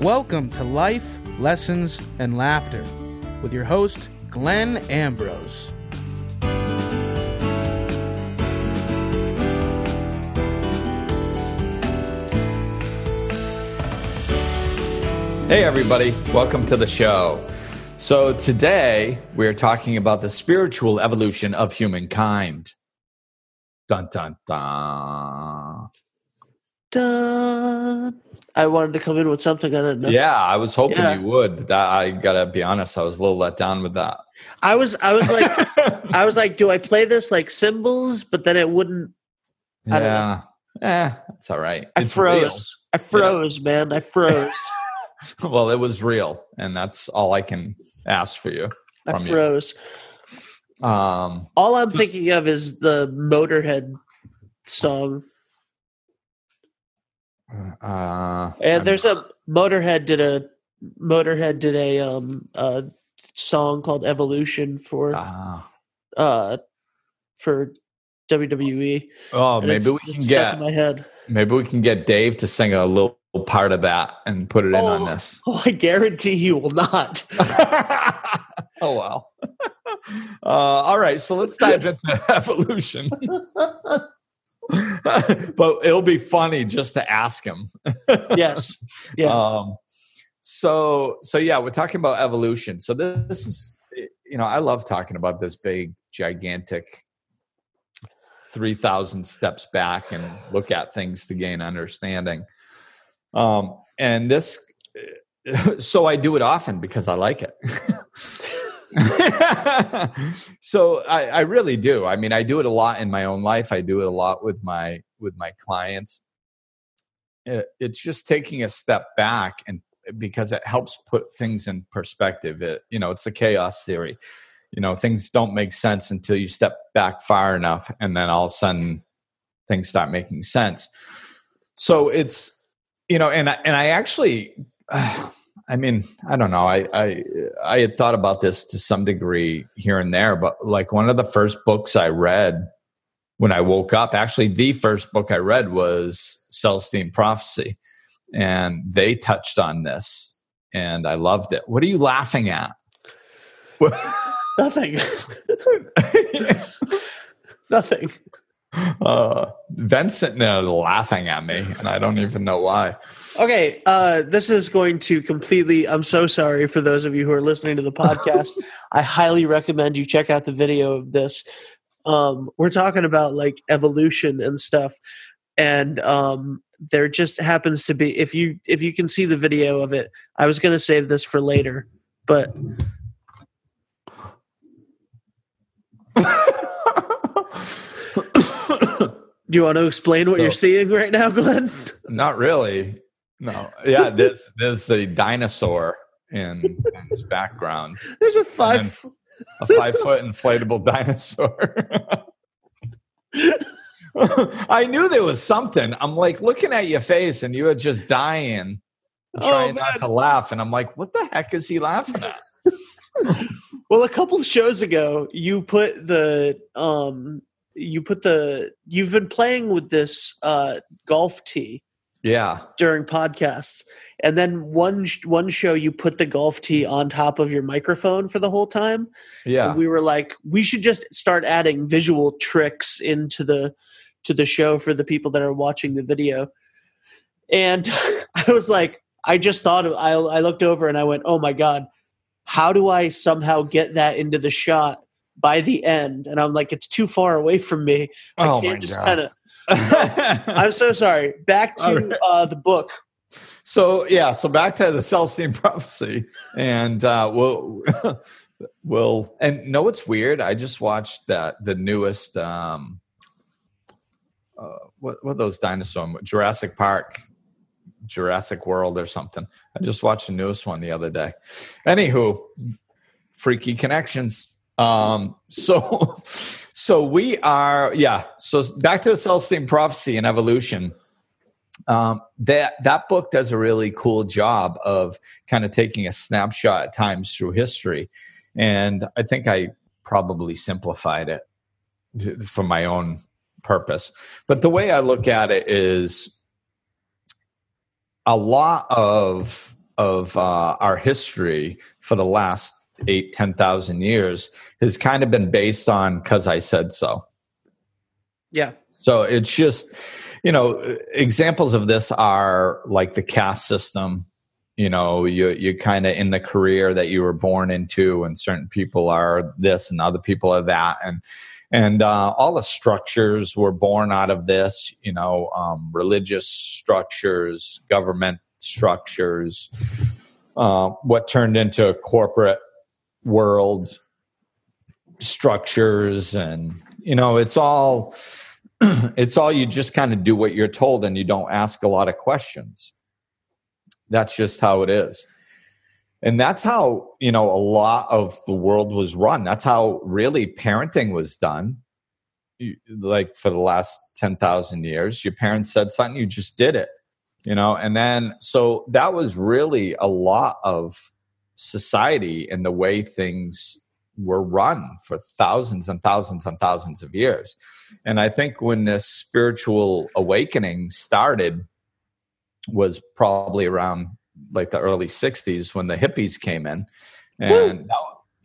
Welcome to Life, Lessons, and Laughter with your host, Glenn Ambrose. Hey, everybody, welcome to the show. So, today we're talking about the spiritual evolution of humankind. Dun dun dun. Dun. I wanted to come in with something I didn't know. Yeah, I was hoping Yeah. you would. but That, I gotta be honest, I was a little let down with that. I was I was like I was like, do I play this like cymbals? But then it wouldn't I don't yeah, eh, that's all right. I It's froze. I froze, man. I froze. well, it was real, and that's all I can ask for you. I From you. froze. Um, All I'm thinking of is the Motorhead song. Uh, And there's a Motorhead did a Motorhead did a um a song called Evolution for ah. uh for WWE. oh, maybe we can get in my head. Maybe we can get Dave to sing a little part of that and put it in on Oh. this. Oh, I guarantee he will not. oh well. Uh, all right, so let's dive into evolution. but it'll be funny just to ask him. yes. Yes. Um, so so yeah, we're talking about evolution. So this is you know I love talking about this big gigantic. 3000 steps back and look at things to gain understanding um and this so i do it often because i like it so I, I really do. I mean i do it a lot in my own life. I do it a lot with my with my clients. It, it's just taking a step back and because it helps put things in perspective. It you know it's the chaos theory. You know things don't make sense until you step back far enough and then all of a sudden things start making sense. So it's you know and and I actually I mean I don't know I I I had thought about this to some degree here and there but like one of the first books I read when I woke up actually the first book I read was Celestine Prophecy and they touched on this and I loved it what are you laughing at Nothing. Nothing. uh, Vincent is laughing at me, and I don't even know why. Okay, uh, this is going to completely. I'm so sorry for those of you who are listening to the podcast. I highly recommend you check out the video of this. Um, we're talking about like evolution and stuff, and um, there just happens to be if you if you can see the video of it. I was going to save this for later, but do you want to explain what So- you're seeing right now, Glenn? Not really. No. Yeah, there's there's a dinosaur in, in his background, There's a five. a five foot inflatable dinosaur. I knew there was something. I'm like looking at your face, and you were just dying, Oh, trying not to laugh. And I'm like, what the heck is he laughing at? Well, a couple of shows ago, you put the um, you put the you've been playing with this uh, golf tee Yeah. during podcasts, and then one one show you put the golf tee on top of your microphone for the whole time. Yeah. And we were like, we should just start adding visual tricks into the to the show for the people that are watching the video. And I was like, I just thought of, I I looked over and I went, oh my god, how do I somehow get that into the shot by the end? And I'm like, it's too far away from me. I Oh can't my just kind of. I'm so sorry. Back to right. uh, the book. So yeah, so back to the Celestine prophecy, and uh, we'll we'll and know what's weird. I just watched that the newest um, uh, what what those dinosaur Jurassic Park, Jurassic World or something. I just watched the newest one the other day. Anywho, freaky connections. Um, so so we are yeah. So back to the Celestine prophecy and evolution. Um, that that book does a really cool job of kind of taking a snapshot at times through history. And i think i probably simplified it for my own purpose. But the way i look at it is a lot of of uh, our history for the last eight, 10,000 years has kind of been based on because I said so. Yeah. So it's just, you know, examples of this are like the caste system. You know, you you kind of in the career that you were born into, and certain people are this and other people are that, and and uh, all the structures were born out of this. You know, um, religious structures, government structures, uh, what turned into corporate world structures, and you know, it's all it's all you just kind of do what you're told and you don't ask a lot of questions. That's just how it is. And that's how, you know, a lot of the world was run. That's how really parenting was done. Like for the last 10,000 years, your parents said something, you just did it, you know, and then so that was really a lot of society and the way things were run for thousands and thousands and thousands of years. And I think when this spiritual awakening started was probably around like the early 60s when the hippies came in. And that,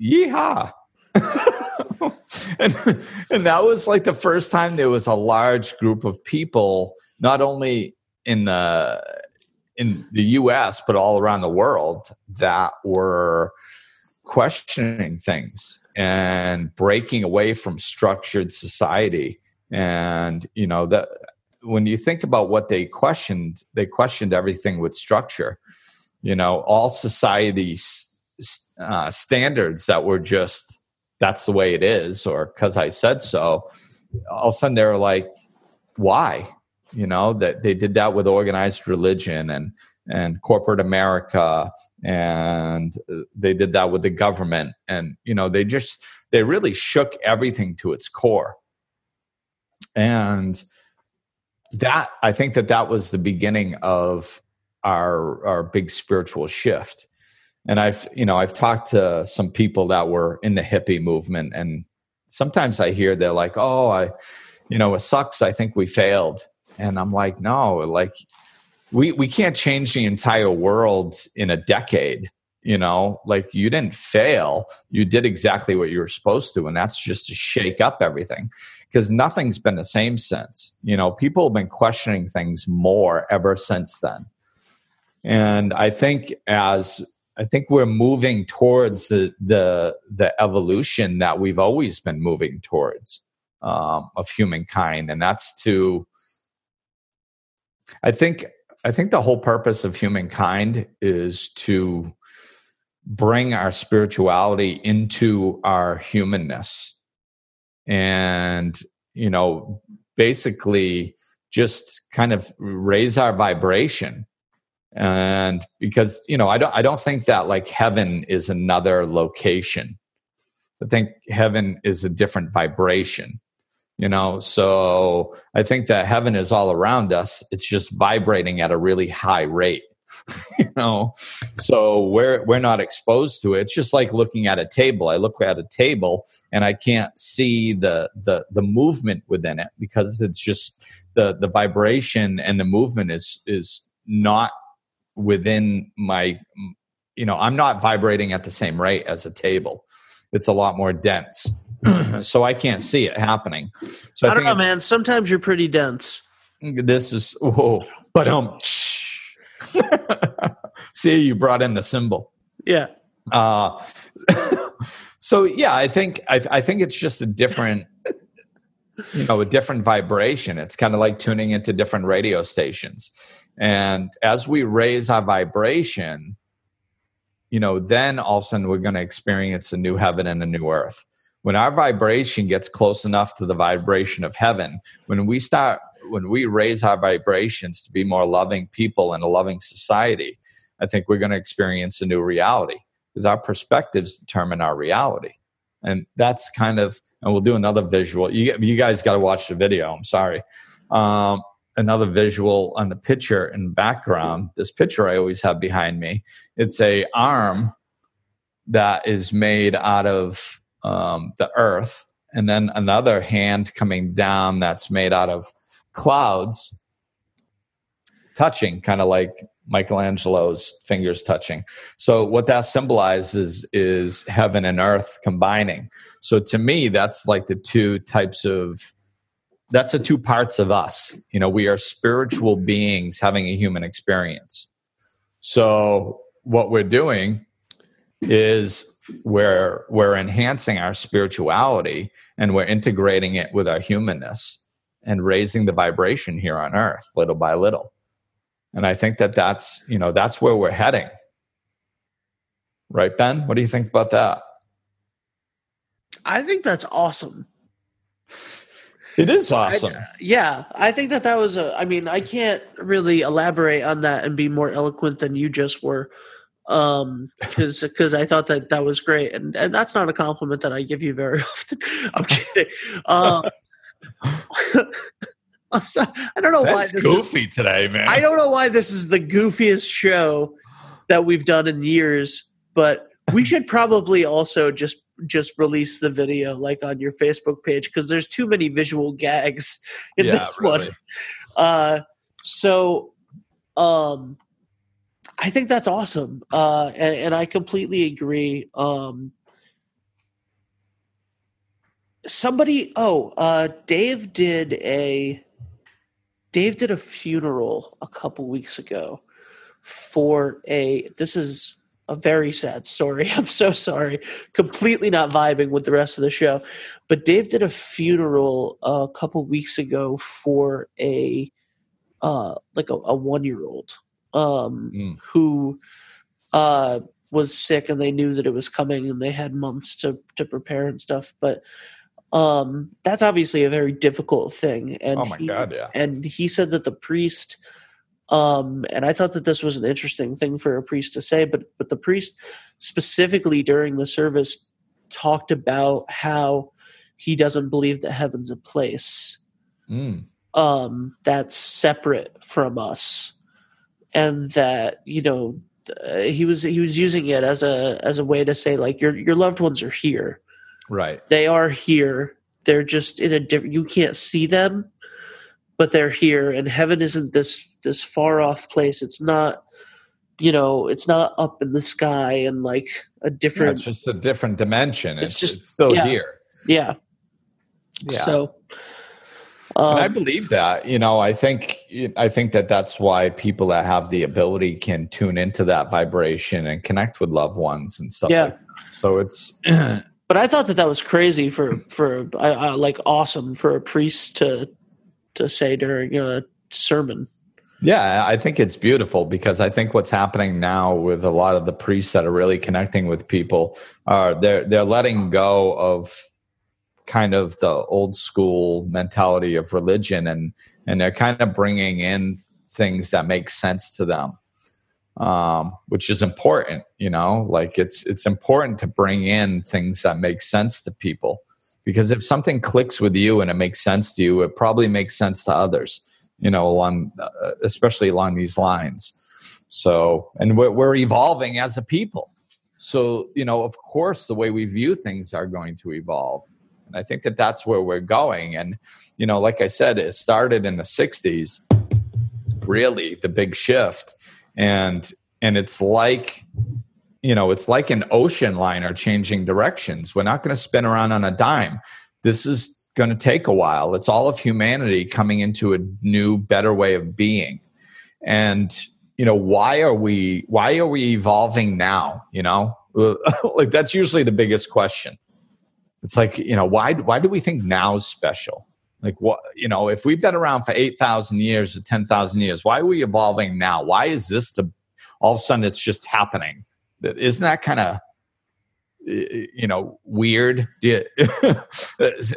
yeehaw. and, and that was like the first time there was a large group of people, not only in the in the US, but all around the world that were questioning things and breaking away from structured society. And you know that when you think about what they questioned they questioned everything with structure. You know all society uh, standards that were just that's the way it is or because i said so all of a sudden they're like why you know that they did that with organized religion and and corporate america and uh, they did that with the government. And you know they just they really shook everything to its core. And that i think that that was the beginning of our our big spiritual shift. And i've you know i've talked to some people that were in the hippie movement and sometimes i hear they're like oh i you know it sucks. I think we failed and i'm like no like we we can't change the entire world in a decade you know? Like you didn't fail. You did exactly what you were supposed to and that's just to shake up everything. Because nothing's been the same since you know? People have been questioning things more ever since then. And i think as i think we're moving towards the the the evolution that we've always been moving towards um, of humankind and that's to i think I think the whole purpose of humankind is to bring our spirituality into our humanness. And, you know, basically just kind of raise our vibration. And because you know i don't i don't think that like heaven is another location. I think heaven is a different vibration you know? So i think that heaven is all around us. It's just vibrating at a really high rate you know? So we're we're not exposed to it. It's just like looking at a table. I look at a table and i can't see the the the movement within it because it's just the the vibration and the movement is is not within my you know i'm not vibrating at the same rate as a table. It's a lot more dense so I can't see it happening. So I, I don't know, man. Sometimes you're pretty dense. This is oh, but um. see, you brought in the cymbal. Yeah. Uh, so yeah, I think I, I think it's just a different, you know, a different vibration. It's kind of like tuning into different radio stations, and as we raise our vibration, you know, then all of a sudden we're going to experience a new heaven and a new earth when our vibration gets close enough to the vibration of heaven, when we start, when we raise our vibrations to be more loving people in a loving society, I think we're going to experience a new reality because our perspectives determine our reality. And that's kind of, and we'll do another visual. You, you guys got to watch the video. I'm sorry. Um, another visual on the picture in background. This picture I always have behind me. It's a arm that is made out of um, the earth, and then another hand coming down that's made out of clouds touching, kind of like Michelangelo's fingers touching. So what that symbolizes is heaven and earth combining. So to me, that's like the two types of that's the two parts of us. You know, we are spiritual beings having a human experience. So what we're doing is we're we're enhancing our spirituality and we're integrating it with our humanness and raising the vibration here on earth little by little. And i think that that's you know that's where we're heading. Right ben? What do you think about that? I think that's awesome. it is awesome. I, yeah, I think that that was a. I mean, I can't really elaborate on that and be more eloquent than you just were, um, because because I thought that that was great, and and that's not a compliment that I give you very often. I'm kidding. Um, I'm sorry. I don't know that's why this goofy is, today man I don't know why this is the goofiest show that we've done in years, but we should probably also just just release the video like on your Facebook page because there's too many visual gags in Yeah, this really. one. Uh, so, um, I think that's awesome, uh, and, and I completely agree. Um, somebody, oh, uh, Dave did a Dave did a funeral a couple weeks ago for a. This is a very sad story. I'm so sorry. Completely not vibing with the rest of the show. But Dave did a funeral a couple weeks ago for a uh like a, a one year old um Mm. who uh was sick and they knew that it was coming and they had months to to prepare and stuff. But um that's obviously a very difficult thing. And oh my he- god yeah and he said that the priest um and i thought that this was an interesting thing for a priest to say but but the priest specifically during the service talked about how he doesn't believe that heaven's a place Mm. um that's separate from us and that you know uh, he was he was using it as a as a way to say like your your loved ones are here. Right. They are here. They're just in a different you can't see them but they're here and heaven isn't this this far off place. It's not you know it's not up in the sky and like a Yeah, different it's just a different dimension. It's it's, just- it's still yeah. here. Yeah, yeah. So and I um, believe that. You know, I think I think that that's why people that have the ability can tune into that vibration and connect with loved ones and stuff Yeah. like that. So it's but i thought that that was crazy for for uh, like awesome for a priest to to say during a sermon yeah, I think it's beautiful because I think what's happening now with a lot of the priests that are really connecting with people are they're they're letting go of kind of the old school mentality of religion and and they're kind of bringing in things that make sense to them um, which is important you know? Like it's it's important to bring in things that make sense to people because if something clicks with you and it makes sense to you it probably makes sense to others you know along uh, especially along these lines. So and we're, we're evolving as a people. So you know of course the way we view things are going to evolve and i think that that's where we're going. And you know like i said it started in the 60s really the big shift. And and it's like you know it's like an ocean liner changing directions. We're not going to spin around on a dime. This is going to take a while. It's all of humanity coming into a new better way of being. And you know why are we why are we evolving now you know? Like that's usually the biggest question it's like you know why why do we think now is special? Like what you know if we've been around for 8000 years or 10000 years why are we evolving now? Why is this the all of a sudden it's just happening? Isn't that kind of you know weird?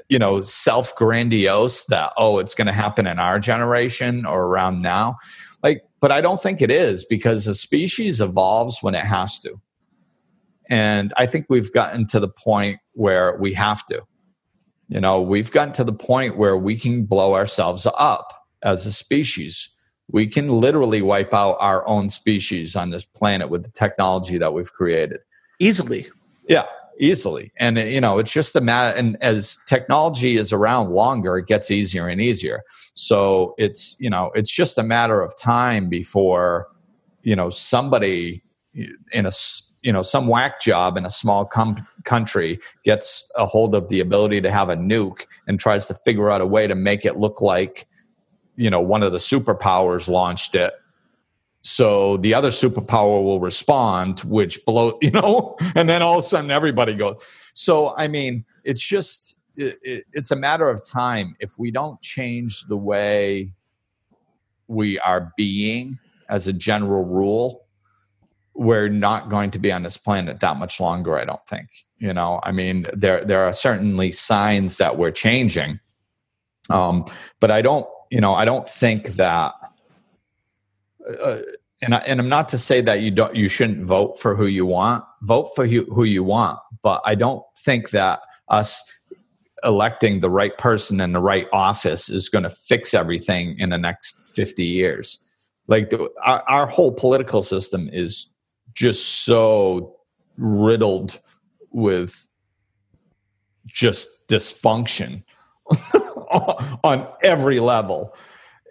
You, know self grandiose that oh it's going to happen in our generation or around now? Like but i don't think it is because a species evolves when it has to and i think we've gotten to the point where we have to you know we've gotten to the point where we can blow ourselves up as a species we can literally wipe out our own species on this planet with the technology that we've created easily yeah, easily. And you know, it's just a matter. And as technology is around longer, it gets easier and easier. So it's you know, it's just a matter of time before you know somebody in a you know some whack job in a small com- country gets a hold of the ability to have a nuke and tries to figure out a way to make it look like you know one of the superpowers launched it. So the other superpower will respond which blow you know and then all of a sudden everybody goes. So i mean it's just it, it, it's a matter of time. If we don't change the way we are being as a general rule we're not going to be on this planet that much longer i don't think you know? I mean there there are certainly signs that we're changing um, but i don't you know i don't think that uh, and I, and I'm not to say that you don't you shouldn't vote for who you want vote for who, who you want but I don't think that us electing the right person in the right office is going to fix everything in the next 50 years. Like the, our, our whole political system is just so riddled with just dysfunction on every level.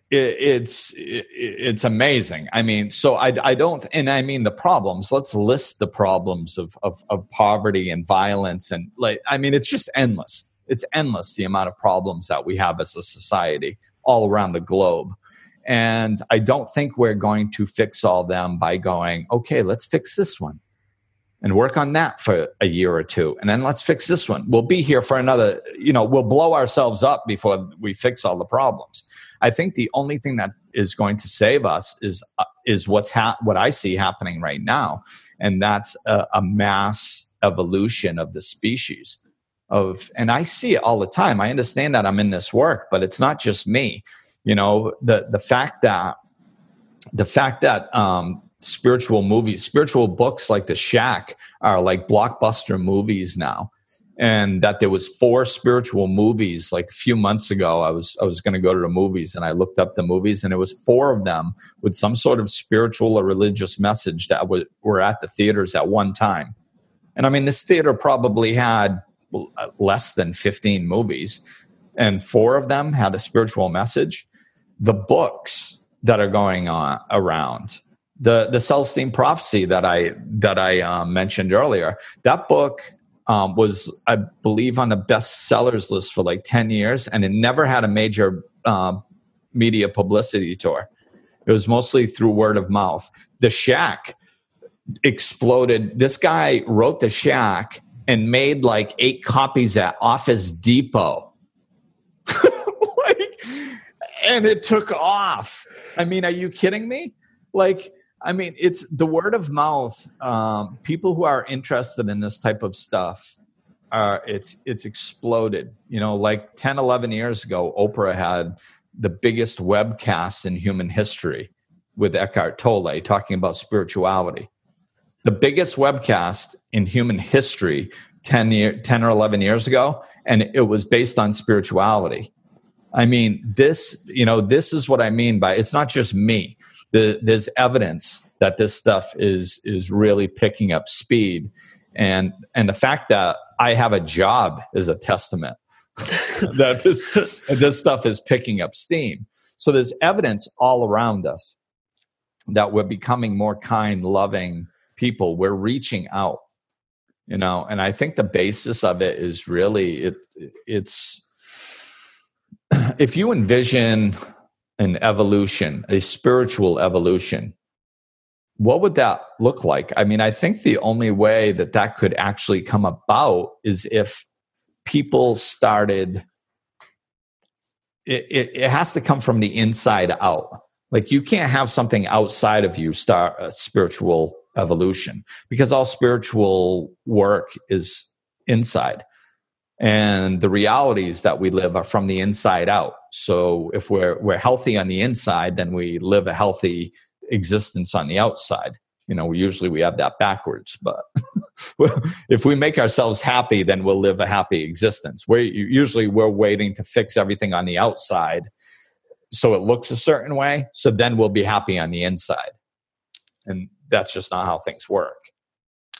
It's it's amazing. I mean so I, I don't and i mean the problems. Let's list the problems of, of, of poverty and violence and like i mean it's just endless. It's endless the amount of problems that we have as a society all around the globe and I don't think we're going to fix all them by going, okay, let's fix this one and work on that for a year or two. And then let's fix this one. We'll be here for another, you know, we'll blow ourselves up before we fix all the problems. I think the only thing that is going to save us is uh, is what's ha- what I see happening right now, and that's a, a mass evolution of the species. Of and I see it all the time. I understand that I'm in this work, but it's not just me you know the the fact that the fact that um, spiritual movies spiritual books like the shack are like blockbuster movies now and that there was four spiritual movies like a few months ago i was i was going to go to the movies and i looked up the movies and it was four of them with some sort of spiritual or religious message that were at the theaters at one time. And i mean this theater probably had less than 15 movies and four of them had a spiritual message the books that are going on around the the Celestine prophecy that I that I um, mentioned earlier. That book um, was, I believe, on the bestsellers list for like ten years, and it never had a major uh, media publicity tour. It was mostly through word of mouth. The Shack exploded. This guy wrote The Shack and made like eight copies at Office Depot and it took off. I mean, are you kidding me? Like, I mean, it's the word of mouth. Um, people who are interested in this type of stuff are it's it's exploded. You know, like 10, 11 years ago, Oprah had the biggest webcast in human history with Eckhart Tolle talking about spirituality. The biggest webcast in human history 10, year, 10 or 11 years ago, and it was based on spirituality. I mean, this, you know, this is what I mean by it's not just me. The, there's evidence that this stuff is is really picking up speed, and and the fact that I have a job is a testament that this this stuff is picking up steam. So there's evidence all around us that we're becoming more kind, loving people. We're reaching out, you know, and I think the basis of it is really it. It's if you envision an evolution, a spiritual evolution, what would that look like? I mean, I think the only way that that could actually come about is if people started, it, it, it has to come from the inside out. Like you can't have something outside of you start a spiritual evolution because all spiritual work is inside and the realities that we live are from the inside out. So if we're we're healthy on the inside then we live a healthy existence on the outside. You know usually we have that backwards but if we make ourselves happy then we'll live a happy existence. We usually we're waiting to fix everything on the outside so it looks a certain way so then we'll be happy on the inside. And that's just not how things work.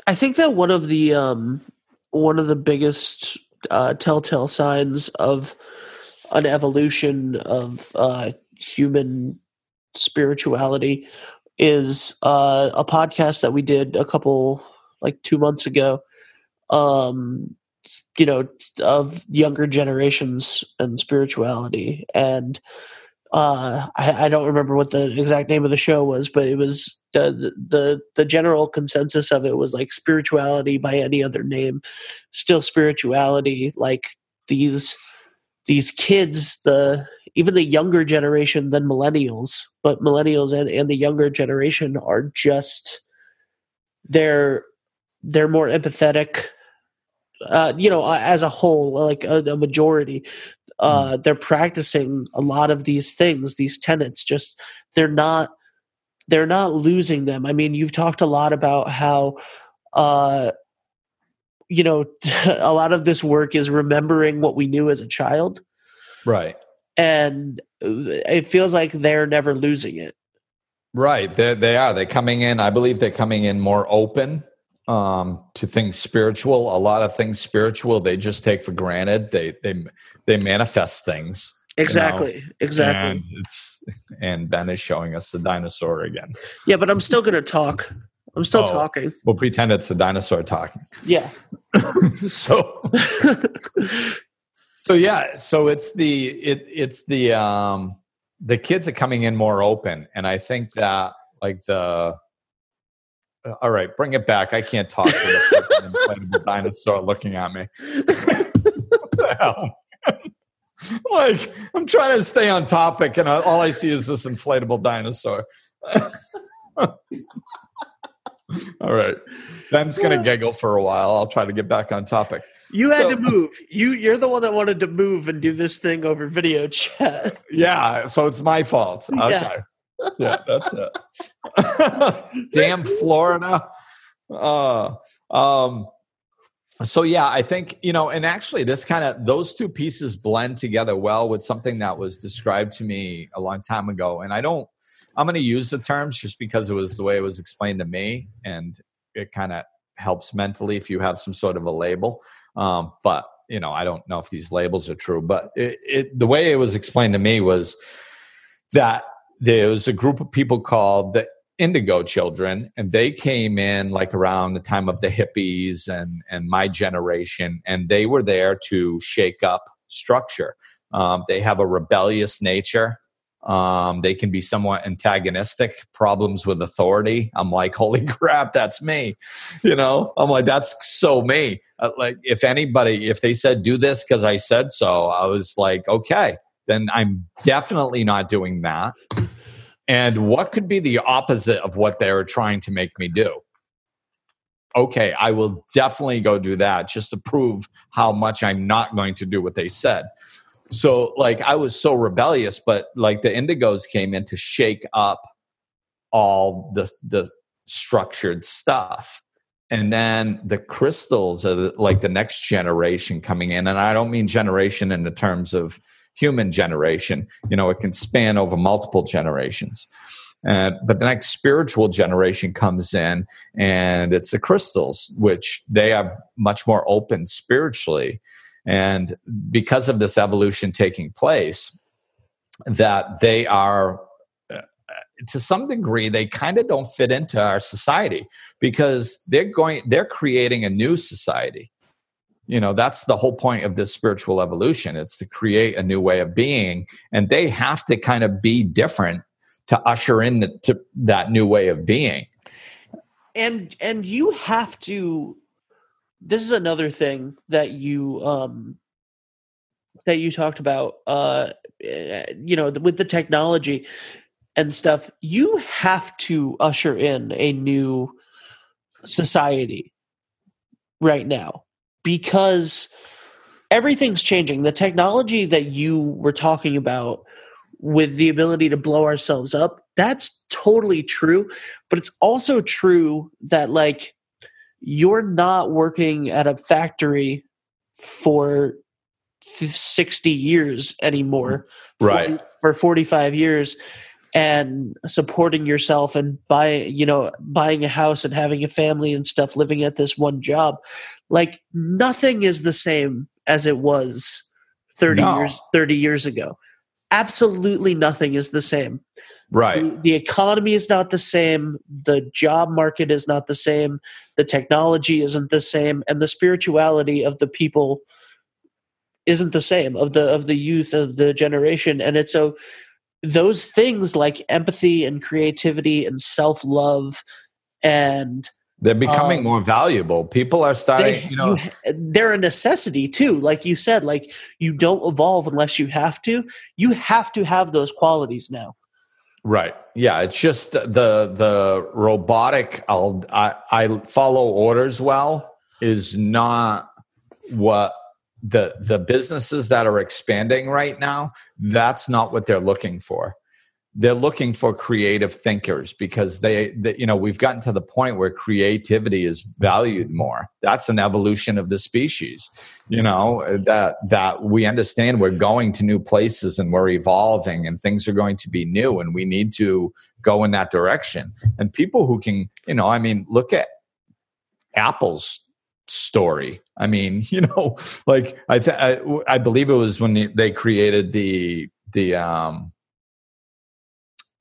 I think that one of the um one of the biggest uh, telltale signs of an evolution of uh, human spirituality is uh, a podcast that we did a couple like two months ago. Um, you know, of younger generations and spirituality, and uh, I, I, don't remember what the exact name of the show was, but it was the, the the general consensus of it was like spirituality by any other name, still spirituality. Like these these kids, the even the younger generation than millennials, but millennials and, and the younger generation are just they're they're more empathetic uh, you know, as a whole, like a, a majority, uh, mm. they're practicing a lot of these things, these tenets. Just they're not they're not losing them. I mean, you've talked a lot about how uh, you know a lot of this work is remembering what we knew as a child, right? And uh, it feels like they're never losing it. Right, they they are. They're coming in. I believe they're coming in more open um, to things spiritual. A lot of things spiritual they just take for granted. They they they manifest things. Exactly. You know? Exactly. And it's and Ben is showing us the dinosaur again. Yeah, but I'm still gonna talk. I'm still oh, talking. We'll pretend it's a dinosaur talking. Yeah. so so yeah, so it's the it it's the um the kids are coming in more open and I think that like the uh, all right, bring it back. I can't talk to the inflatable dinosaur looking at me. what the hell? like I'm trying to stay on topic, and all I see is this inflatable dinosaur. all right, Ben's gonna giggle for a while. I'll try to get back on topic. You had so, to move. You you're the one that wanted to move and do this thing over video chat. Yeah, so it's my fault. Okay. Yeah yeah, that's it. Damn Florida. Uh, um, so yeah, I think you know, and actually, this kind of those two pieces blend together well with something that was described to me a long time ago, and I don't. I'm going to use the terms just because it was the way it was explained to me, and it kind of helps mentally if you have some sort of a label. Um, but you know, I don't know if these labels are true, but it, it, the way it was explained to me was that there was a group of people called the Indigo Children, and they came in like around the time of the hippies and and my generation, and they were there to shake up structure. Um, they have a rebellious nature. Um, they can be somewhat antagonistic, problems with authority. I'm like, holy crap, that's me. You know, I'm like, that's so me. Uh, like, if anybody, if they said do this because I said so, I was like, okay, then I'm definitely not doing that. And what could be the opposite of what they're trying to make me do? Okay, I will definitely go do that just to prove how much I'm not going to do what they said. So, like, I was so rebellious, but like the indigos came in to shake up all the, the structured stuff and then the crystals are like the next generation coming in and i don't mean generation in the terms of human generation. You know, it can span over multiple generations. Uh, but the next spiritual generation comes in, and it's the crystals, which they are much more open spiritually. And because of this evolution taking place, that they are uh, to some degree they kind of don't fit into our society because they're going they're creating a new society you know that's the whole point of this spiritual evolution. It's to create a new way of being. And they have to kind of be different to usher in the, to that new way of being. And and you have to this is another thing that you um that you talked about uh you know with the technology and stuff you have to usher in a new society right now because everything's changing. The technology that you were talking about with the ability to blow ourselves up, that's totally true. But it's also true that, like, you're not working at a factory for 60 years anymore. Mm, right. For, for 45 years and supporting yourself and buying you know buying a house and having a family and stuff living at this one job like nothing is the same as it was 30 no. years 30 years ago. Absolutely nothing is the same. Right. The, the economy is not the same. The job market is not the same. The technology isn't the same. And the spirituality of the people isn't the same of the of the youth of the generation. And it's so those things like empathy and creativity and self-love and they're becoming Um, more valuable people are starting they, you know you- they're a necessity too like you said like you don't evolve unless you have to you have to have those qualities now Right. Yeah. It's just the the robotic. I'll I, I follow orders well is not what the the businesses that are expanding right now. That's not what they're looking for. They're looking for creative thinkers because they, they you know we've gotten to the point where creativity is valued more. That's an evolution of the species. You know that that we understand we're going to new places and we're evolving and things are going to be new and we need to go in that direction. And people who can, you know, I mean, look at Apple's story. I mean, you know, like I th- I, I believe it was when they created the the um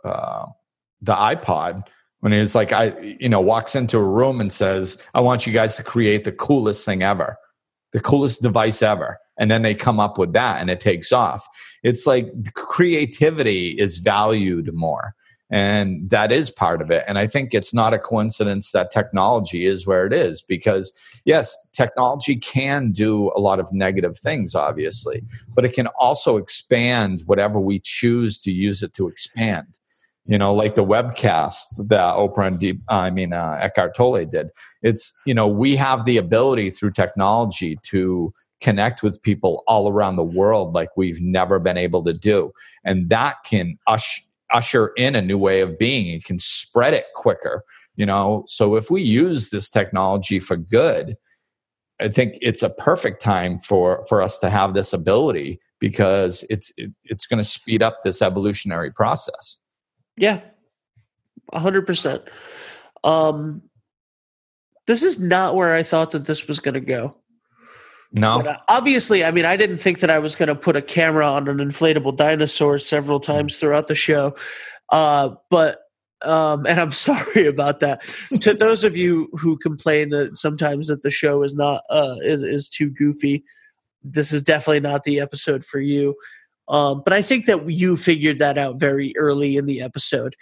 uh, the iPod when he was like I you know walks into a room and says, "I want you guys to create the coolest thing ever." The coolest device ever. And then they come up with that and it takes off. It's like creativity is valued more. And that is part of it. And I think it's not a coincidence that technology is where it is because, yes, technology can do a lot of negative things, obviously, but it can also expand whatever we choose to use it to expand. You know, like the webcast that Oprah and Deep, I mean, uh, Eckhart Tolle did. It's, you know, we have the ability through technology to connect with people all around the world like we've never been able to do. And that can usher usher in a new way of being it can spread it quicker you know so if we use this technology for good i think it's a perfect time for for us to have this ability because it's it, it's going to speed up this evolutionary process yeah 100% um this is not where i thought that this was going to go no But, uh, obviously, I mean, I didn't think that I was going to put a camera on an inflatable dinosaur several times throughout the show. Uh, but, um, and I'm sorry about that. to those of you who complain that sometimes that the show is not, uh, is, is too goofy, this is definitely not the episode for you. Um, but I think that you figured that out very early in the episode.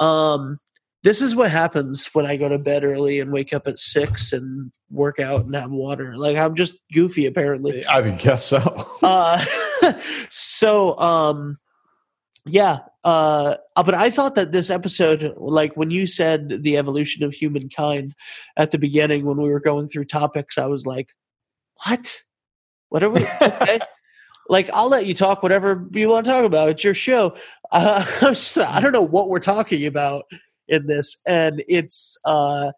Um, this is what happens when I go to bed early and wake up at six and work out and have water. Like I'm just goofy apparently. i would guess so Uh, so um, yeah. Uh, uh, but I thought that this episode, like when you said the evolution of humankind at the beginning when we were going through topics, I was like, what? What are we? Okay. Like I'll let you talk whatever you want to talk about. It's your show. Uh, just- I don't know what we're talking about in this, and it's uh,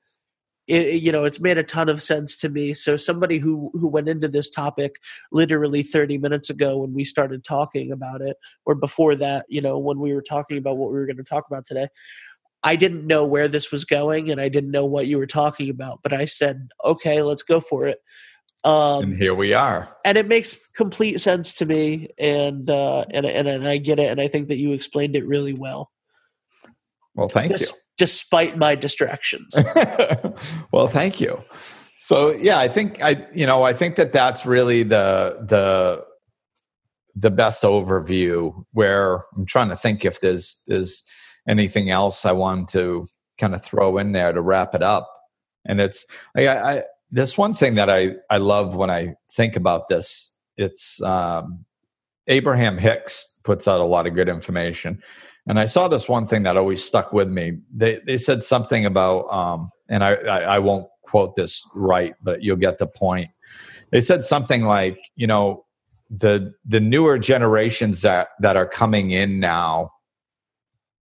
it, you know it's made a ton of sense to me. So somebody who who went into this topic literally 30 minutes ago when we started talking about it, or before that, you know, when we were talking about what we were going to talk about today. I didn't know where this was going and I didn't know what you were talking about, but I said, okay, let's go for it. Um, and here we are and it makes complete sense to me and uh and, and and i get it and i think that you explained it really well well thank you despite my distractions well, thank you. So yeah, I think I you know I think that that's really the the the best overview. Where I'm trying to think if there's there's anything else I want to kind of throw in there to wrap it up. And it's I, I there's one thing that I I love when I think about this. It's um, Abraham Hicks puts out a lot of good information. And I saw this one thing that always stuck with me. They they said something about, um, and I, I I won't quote this right, but you'll get the point. They said something like, you know, the the newer generations that that are coming in now,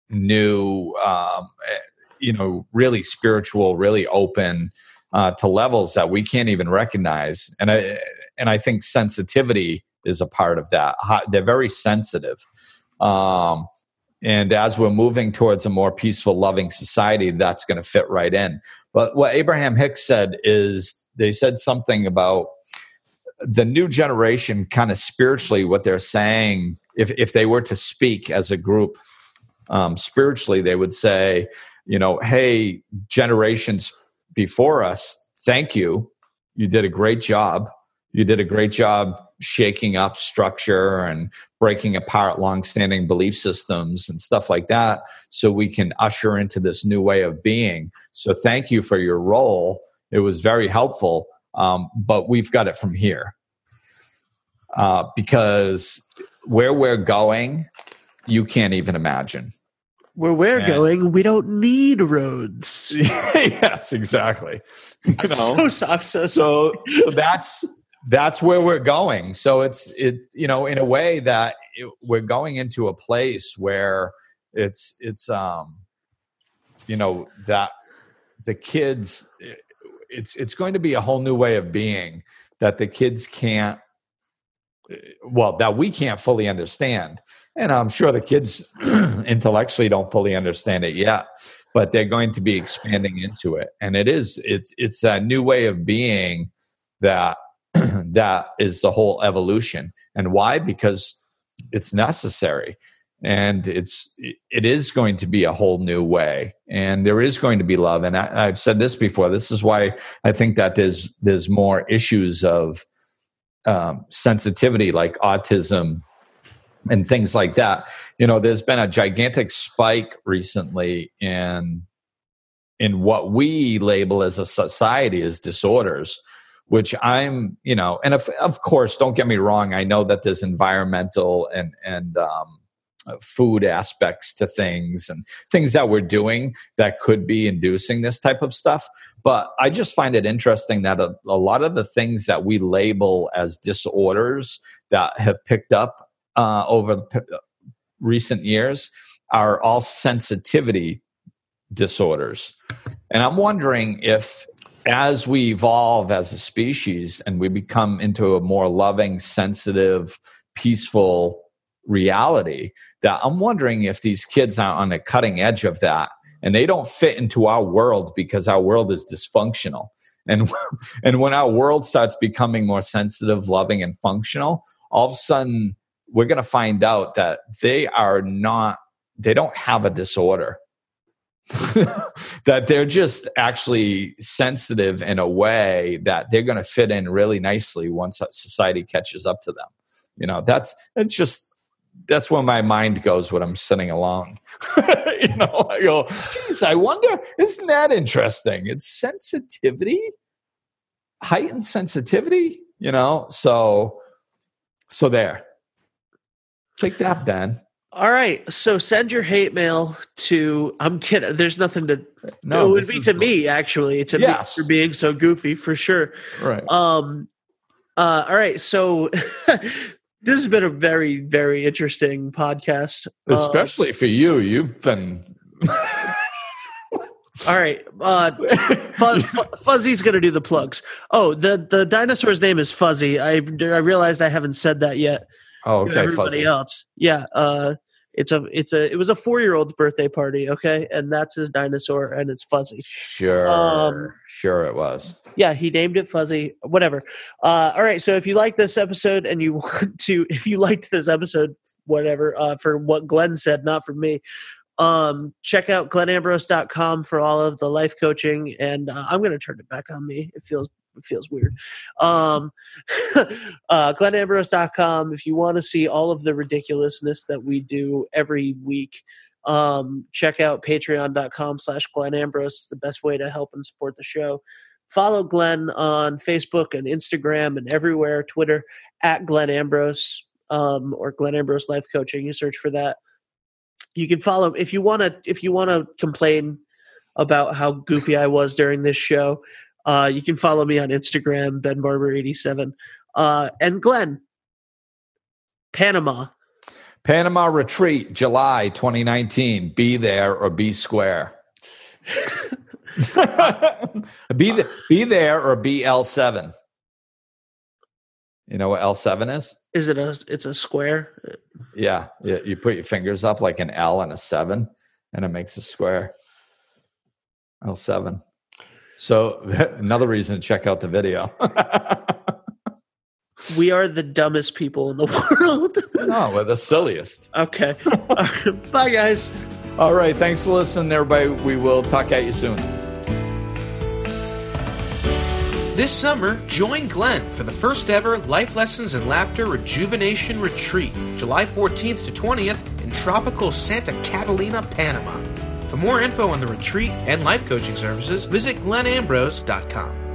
new, um, eh, you know, really spiritual, really open uh, to levels that we can't even recognize. And I and I think sensitivity is a part of that. They're very sensitive. Um, and as we're moving towards a more peaceful, loving society, that's going to fit right in. But what Abraham Hicks said is they said something about the new generation, kind of spiritually, what they're saying, if, if they were to speak as a group, um, spiritually, they would say, you know, hey, generations before us, thank you. You did a great job. You did a great job shaking up structure and breaking apart longstanding belief systems and stuff like that so we can usher into this new way of being. So thank you for your role. It was very helpful, um, but we've got it from here. Uh, because where we're going, you can't even imagine. Where we're and, going, we don't need roads. yes, exactly. You I'm know? so, I'm so, so, so that's that's where we're going. So it's it you know in a way that it, we're going into a place where it's it's um you know that the kids it's it's going to be a whole new way of being that the kids can't well that we can't fully understand. And i'm sure the kids intellectually don't fully understand it yet but they're going to be expanding into it. And it is it's it's a new way of being that that is the whole evolution. And why? Because it's necessary. And it's it is going to be a whole new way. And there is going to be love. And I, have said this before this is why i think that there's there's more issues of um, sensitivity like autism and things like that you know there's been a gigantic spike recently in in what we label as a society as disorders which I'm, you know, and of, of course, don't get me wrong. I know that there's environmental and, and, um, food aspects to things and things that we're doing that could be inducing this type of stuff. But I just find it interesting that a, a lot of the things that we label as disorders that have picked up uh, over p- recent years are all sensitivity disorders. And I'm wondering if as we evolve as a species and we become into a more loving, sensitive, peaceful reality, that I'm wondering if these kids are on the cutting edge of that and they don't fit into our world because our world is dysfunctional. And, and when our world starts becoming more sensitive, loving, and functional, all of a sudden we're going to find out that they are not, they don't have a disorder that they're just actually sensitive in a way that they're going to fit in really nicely once society catches up to them. You know, that's it's just that's where my mind goes when I'm sitting alone. you know, I go, geez, I wonder, isn't that interesting? It's sensitivity, heightened sensitivity, you know, so so there. Take that, Ben. All right. So send your hate mail to I'm kidding. There's nothing to no, it would be to cool. me actually, to yes. me for being so goofy for sure. Right. Um uh all right. So this has been a very, very interesting podcast. Um, Especially uh, for you. You've been All right. Uh, Fuzz, Fuzzy's going to do the plugs. Oh, the, the dinosaur's name is Fuzzy. I, I realized I haven't said that yet. Oh, okay. Everybody Fuzzy. else. Yeah. Uh, it's a it's a it was a four year old's birthday party, okay, and that's his dinosaur, and it's Fuzzy. Sure, um, sure, it was. Yeah, he named it Fuzzy. Whatever. Uh, all right, so if you like this episode and you want to, if you liked this episode, whatever, uh, for what Glenn said, not for me, um, check out glenambrose.com for all of the life coaching, and uh, I'm going to turn it back on me. It feels it feels weird. Um, uh, glenambrose.com if you want to see all of the ridiculousness that we do every week. Um, check out patreon.com slash Glenn Ambrose, the best way to help and support the show. Follow Glenn on Facebook and Instagram and everywhere, Twitter at Glenn Ambrose um, or Glenn Ambrose Life Coaching. You search for that. You can follow if you want to if you want to complain about how goofy I was during this show. Uh, you can follow me on Instagram, Ben Barber87. Uh, and Glenn, Panama. Panama Retreat, July 2019. Be there or be square. be, the, be there or be L7. You know what L7 is? Is it a? It's a square. Yeah, yeah. You put your fingers up like an L and a seven, and it makes a square. L7. So another reason to check out the video. we are the dumbest people in the world. no, we're the silliest. Okay. Bye, guys. All right. Thanks for listening, everybody. We will talk at you soon. This summer, join Glenn for the first ever Life Lessons and Laughter Rejuvenation Retreat, July 14th to 20th in tropical Santa Catalina, Panama. For more info on the retreat and life coaching services, visit glenambrose.com.